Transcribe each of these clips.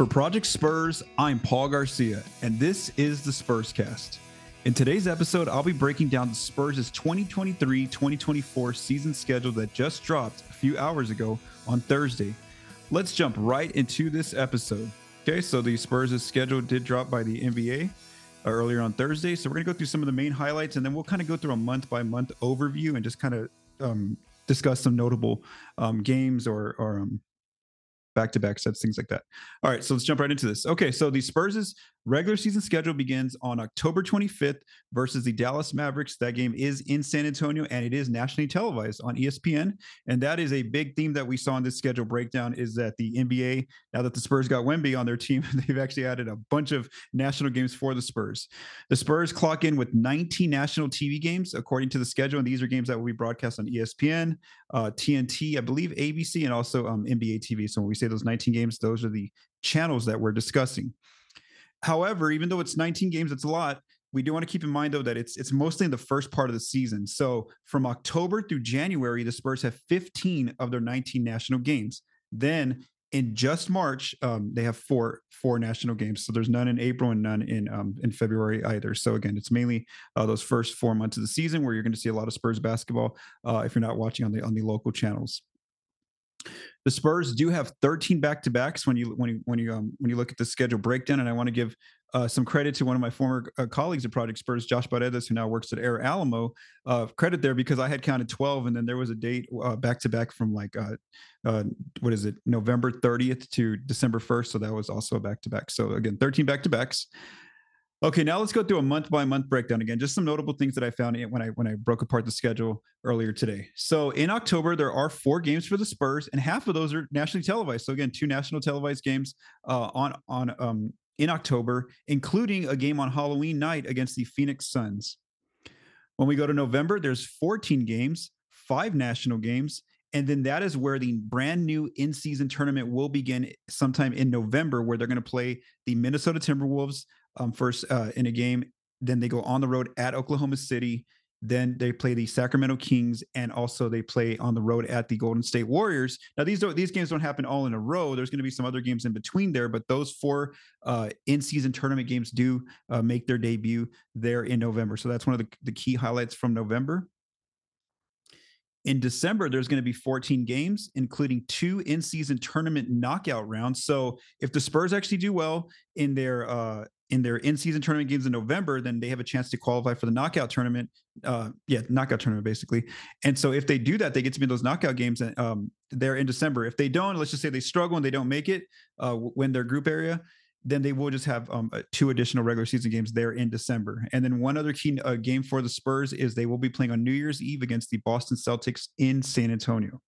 For Project Spurs, I'm Paul Garcia, and this is the Spurs Cast. In today's episode, I'll be breaking down the Spurs' 2023 2024 season schedule that just dropped a few hours ago on Thursday. Let's jump right into this episode. Okay, so the Spurs' schedule did drop by the NBA uh, earlier on Thursday. So we're going to go through some of the main highlights and then we'll kind of go through a month by month overview and just kind of um, discuss some notable um, games or, or um, back to back sets, things like that. All right, so let's jump right into this. Okay, so the Spurs' regular season schedule begins on October 25th versus the Dallas Mavericks. That game is in San Antonio and it is nationally televised on ESPN. And that is a big theme that we saw in this schedule breakdown is that the NBA, now that the Spurs got Wemby on their team, they've actually added a bunch of national games for the Spurs. The Spurs clock in with 19 national TV games according to the schedule, and these are games that will be broadcast on ESPN, uh, TNT, I believe ABC, and also um, NBA TV. So when we say those 19 games, those are the channels that we're discussing. However, even though it's 19 games, it's a lot. We do want to keep in mind though that it's it's mostly in the first part of the season. So from October through January, the Spurs have 15 of their 19 national games. Then in just March, um, they have four four national games. So there's none in April and none in um, in February either. So again, it's mainly uh, those first four months of the season where you're going to see a lot of Spurs basketball uh, if you're not watching on the on the local channels. The Spurs do have 13 back-to-backs when you when you when you um, when you look at the schedule breakdown, and I want to give uh, some credit to one of my former uh, colleagues at Project Spurs, Josh Paredes, who now works at Air Alamo. Uh, credit there because I had counted 12, and then there was a date back to back from like uh, uh, what is it, November 30th to December 1st. So that was also a back to back. So again, 13 back to backs. Okay, now let's go through a month by month breakdown again. Just some notable things that I found when I when I broke apart the schedule earlier today. So in October, there are four games for the Spurs, and half of those are nationally televised. So again, two national televised games uh, on on um, in October, including a game on Halloween night against the Phoenix Suns. When we go to November, there's 14 games, five national games, and then that is where the brand new in season tournament will begin sometime in November, where they're going to play the Minnesota Timberwolves, um, first uh, in a game. Then they go on the road at Oklahoma City. Then they play the Sacramento Kings, and also they play on the road at the Golden State Warriors. Now these don't, these games don't happen all in a row. There's going to be some other games in between there, but those four uh, in-season tournament games do uh, make their debut there in November. So that's one of the, the key highlights from November. In December, there's going to be 14 games, including two in-season tournament knockout rounds. So if the Spurs actually do well in their uh, in their in-season tournament games in November, then they have a chance to qualify for the knockout tournament. Uh, yeah, knockout tournament basically. And so if they do that, they get to be in those knockout games um, there in December. If they don't, let's just say they struggle and they don't make it, uh, win their group area, then they will just have um, uh, two additional regular season games there in December. And then one other key uh, game for the Spurs is they will be playing on New Year's Eve against the Boston Celtics in San Antonio.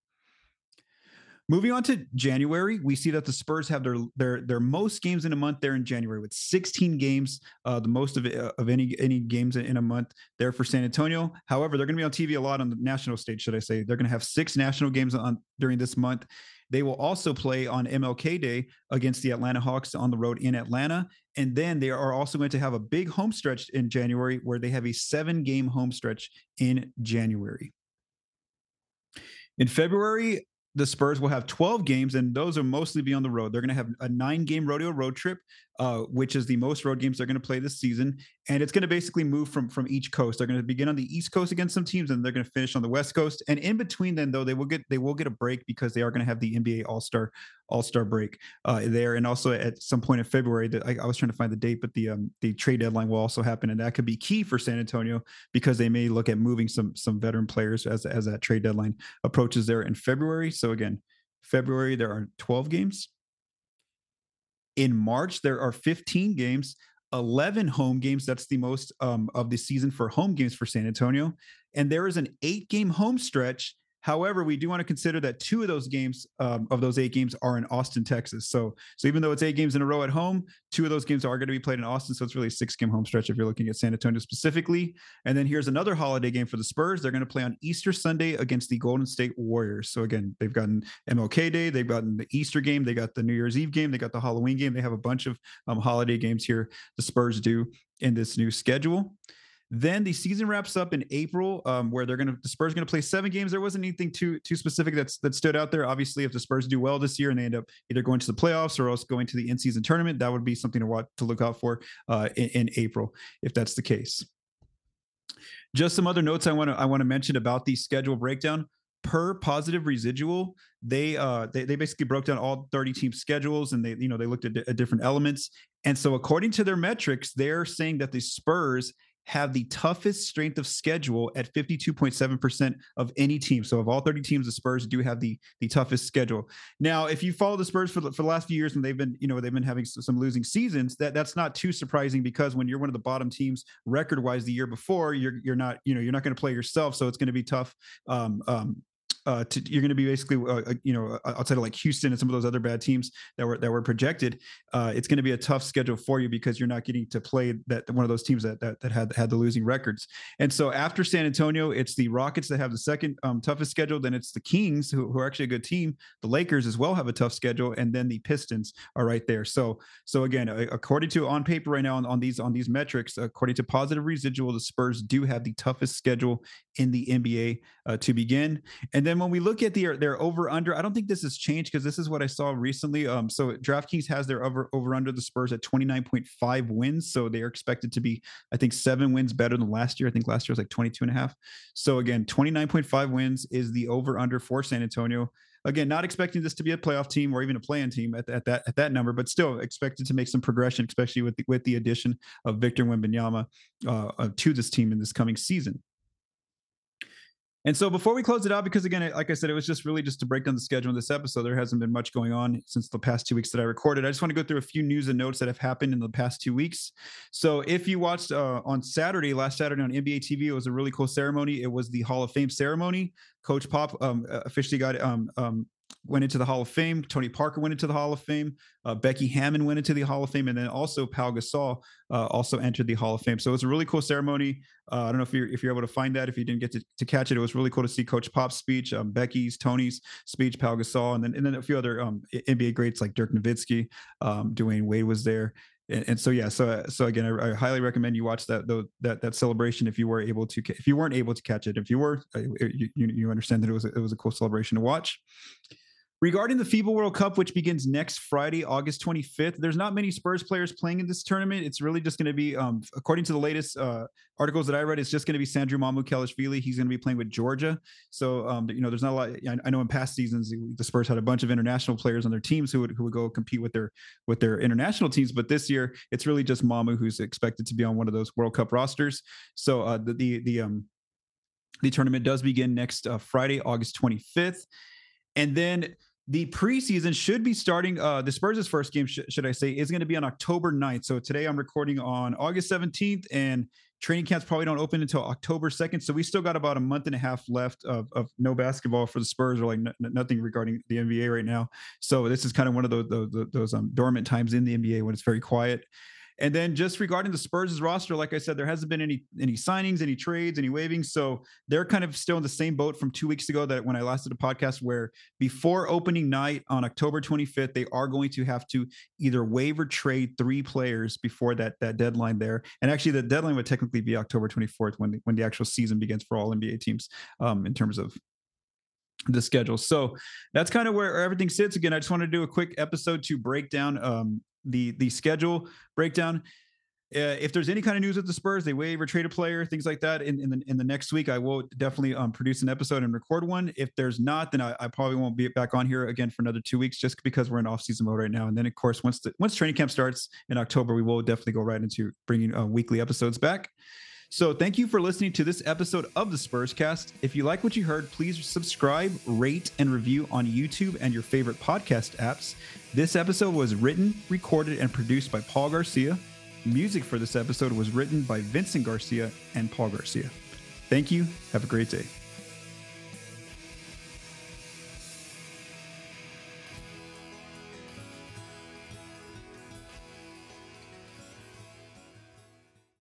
Moving on to January, we see that the Spurs have their their their most games in a month there in January with 16 games, uh, the most of uh, of any any games in a month there for San Antonio. However, they're going to be on TV a lot on the national stage, should I say? They're going to have six national games on during this month. They will also play on MLK Day against the Atlanta Hawks on the road in Atlanta. And then they are also going to have a big home stretch in January where they have a seven game home stretch in January. In February, the Spurs will have 12 games, and those are mostly be on the road. They're going to have a nine game rodeo road trip, uh, which is the most road games they're going to play this season. And it's going to basically move from, from each coast. They're going to begin on the East Coast against some teams, and they're going to finish on the West Coast. And in between, then though, they will get they will get a break because they are going to have the NBA All Star All Star break uh, there, and also at some point in February. That I, I, was trying to find the date, but the um, the trade deadline will also happen, and that could be key for San Antonio because they may look at moving some some veteran players as as that trade deadline approaches there in February. So again February, there are 12 games. In March, there are 15 games, 11 home games. That's the most um, of the season for home games for San Antonio. And there is an eight game home stretch However, we do want to consider that two of those games um, of those eight games are in Austin, Texas. So, so even though it's eight games in a row at home, two of those games are going to be played in Austin. So it's really a six game home stretch if you're looking at San Antonio specifically. And then here's another holiday game for the Spurs. They're going to play on Easter Sunday against the Golden State Warriors. So again, they've gotten MLK Day, they've gotten the Easter game, they got the New Year's Eve game, they got the Halloween game. They have a bunch of um, holiday games here. The Spurs do in this new schedule. Then the season wraps up in April, um, where they're going to the Spurs going to play seven games. There wasn't anything too too specific that's that stood out there. Obviously, if the Spurs do well this year and they end up either going to the playoffs or else going to the in season tournament, that would be something to watch to look out for uh, in, in April if that's the case. Just some other notes I want to I want to mention about the schedule breakdown per positive residual they uh they, they basically broke down all 30 team schedules and they you know they looked at, at different elements and so according to their metrics they're saying that the spurs have the toughest strength of schedule at 52.7% of any team. So of all 30 teams, the Spurs do have the the toughest schedule. Now, if you follow the Spurs for the, for the last few years and they've been, you know, they've been having some losing seasons, that that's not too surprising because when you're one of the bottom teams record-wise the year before, you're you're not, you know, you're not going to play yourself, so it's going to be tough um, um, uh, to, you're going to be basically, uh, you know, uh, outside of like Houston and some of those other bad teams that were that were projected. Uh, it's going to be a tough schedule for you because you're not getting to play that one of those teams that that, that had had the losing records. And so after San Antonio, it's the Rockets that have the second um, toughest schedule. Then it's the Kings who, who are actually a good team. The Lakers as well have a tough schedule, and then the Pistons are right there. So so again, according to on paper right now on, on these on these metrics, according to positive residual, the Spurs do have the toughest schedule in the NBA uh, to begin, and then then when we look at their their over under, I don't think this has changed because this is what I saw recently. Um, so DraftKings has their over over under the Spurs at 29.5 wins. So they are expected to be, I think, seven wins better than last year. I think last year was like 22 and a half. So again, 29.5 wins is the over under for San Antonio. Again, not expecting this to be a playoff team or even a play-in team at, at that at that number, but still expected to make some progression, especially with the, with the addition of Victor Wembanyama uh, uh, to this team in this coming season. And so before we close it out, because again, like I said, it was just really just to break down the schedule of this episode. There hasn't been much going on since the past two weeks that I recorded. I just want to go through a few news and notes that have happened in the past two weeks. So if you watched uh, on Saturday, last Saturday on NBA TV, it was a really cool ceremony. It was the Hall of Fame ceremony. Coach Pop um, officially got um, um, went into the Hall of Fame. Tony Parker went into the Hall of Fame. Uh, Becky Hammon went into the Hall of Fame, and then also Pau Gasol uh, also entered the Hall of Fame. So it was a really cool ceremony. Uh, I don't know if you're if you're able to find that. If you didn't get to, to catch it, it was really cool to see Coach Pop's speech, um, Becky's, Tony's speech, Pau Gasol, and then and then a few other um, NBA greats like Dirk Nowitzki, um, Dwyane Wade was there. And, and, so yeah so so again I, I, highly recommend you watch that though that that celebration if you were able to if you weren't able to catch it. If you were uh, you, you understand that it was a, it was a cool celebration to watch Regarding the FIBA World Cup, which begins next Friday, August 25th, there's not many Spurs players playing in this tournament. It's really just going to be, um, according to the latest uh, articles that I read, it's just going to be Sandro Mamukelashvili. He's going to be playing with Georgia. So, um, you know, there's not a lot. I know in past seasons the Spurs had a bunch of international players on their teams who would who would go compete with their with their international teams, but this year it's really just Mamu who's expected to be on one of those World Cup rosters. So uh, the the the um the tournament does begin next uh, Friday, August 25th, and then the preseason should be starting. Uh, the Spurs' first game, sh- should I say, is going to be on October 9th. So today I'm recording on August 17th, and training camps probably don't open until October 2nd. So we still got about a month and a half left of, of no basketball for the Spurs, or like n- nothing regarding the NBA right now. So this is kind of one of those those, those um, dormant times in the NBA when it's very quiet. And then just regarding the Spurs' roster, like I said, there hasn't been any any signings, any trades, any waivings. So they're kind of still in the same boat from two weeks ago that when I last did a podcast, where before opening night on October 25th, they are going to have to either waive or trade three players before that that deadline there. And actually, the deadline would technically be October 24th when the, when the actual season begins for all NBA teams um, in terms of the schedule. So that's kind of where everything sits. Again, I just want to do a quick episode to break down um, the the schedule breakdown. Uh, if there's any kind of news with the Spurs, they waive or trade a player, things like that. In, in the in the next week, I will definitely um, produce an episode and record one. If there's not, then I, I, probably won't be back on here again for another two weeks, just because we're in off season mode right now. And then, of course, once the once training camp starts in October, we will definitely go right into bringing uh, weekly episodes back. So thank you for listening to this episode of the Spurs Cast. If you like what you heard, please subscribe, rate, and review on YouTube and your favorite podcast apps. This episode was written, recorded, and produced by Paul Garcia. Music for this episode was written by Vincent Garcia and Paul Garcia. Thank you. Have a great day.